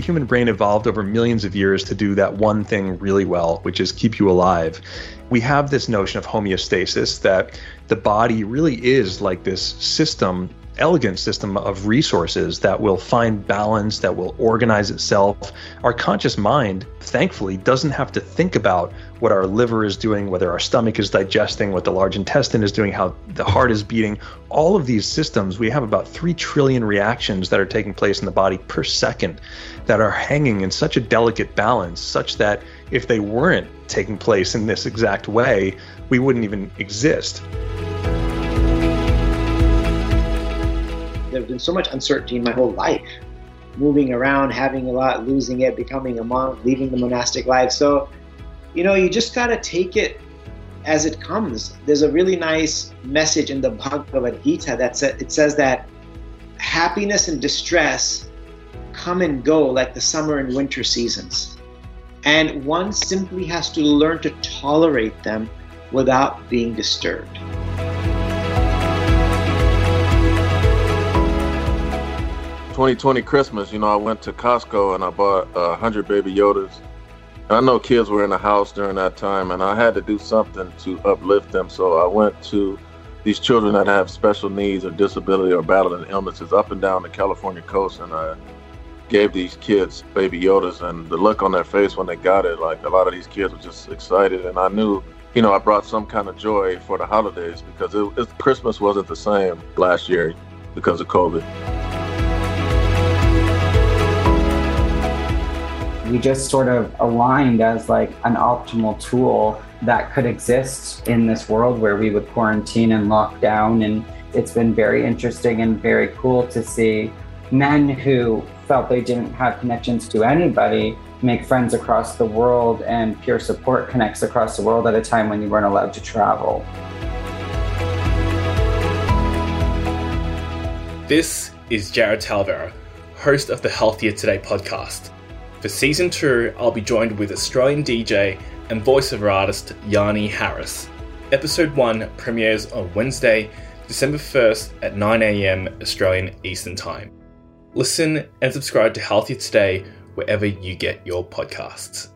human brain evolved over millions of years to do that one thing really well, which is keep you alive. We have this notion of homeostasis that the body really is like this system elegant system of resources that will find balance, that will organize itself. Our conscious mind, thankfully, doesn't have to think about what our liver is doing, whether our stomach is digesting, what the large intestine is doing, how the heart is beating. All of these systems, we have about 3 trillion reactions that are taking place in the body per second that are hanging in such a delicate balance, such that if they weren't taking place in this exact way, we wouldn't even exist. There's been so much uncertainty in my whole life. Moving around, having a lot, losing it, becoming a monk, leaving the monastic life. So, you know, you just gotta take it as it comes. There's a really nice message in the Bhagavad Gita that sa- it says that happiness and distress come and go like the summer and winter seasons. And one simply has to learn to tolerate them without being disturbed. 2020 Christmas, you know, I went to Costco and I bought a uh, hundred baby Yodas. I know kids were in the house during that time, and I had to do something to uplift them. So I went to these children that have special needs or disability or battling illnesses up and down the California coast, and I gave these kids baby Yodas, and the look on their face when they got it, like a lot of these kids were just excited, and I knew, you know, I brought some kind of joy for the holidays because it, it, Christmas wasn't the same last year because of COVID. We just sort of aligned as like an optimal tool that could exist in this world where we would quarantine and lock down. And it's been very interesting and very cool to see men who felt they didn't have connections to anybody make friends across the world and peer support connects across the world at a time when you weren't allowed to travel. This is Jared Talvera, host of the Healthier Today podcast. For season two, I'll be joined with Australian DJ and voiceover artist Yanni Harris. Episode 1 premieres on Wednesday, December 1st at 9am Australian Eastern Time. Listen and subscribe to Healthier Today wherever you get your podcasts.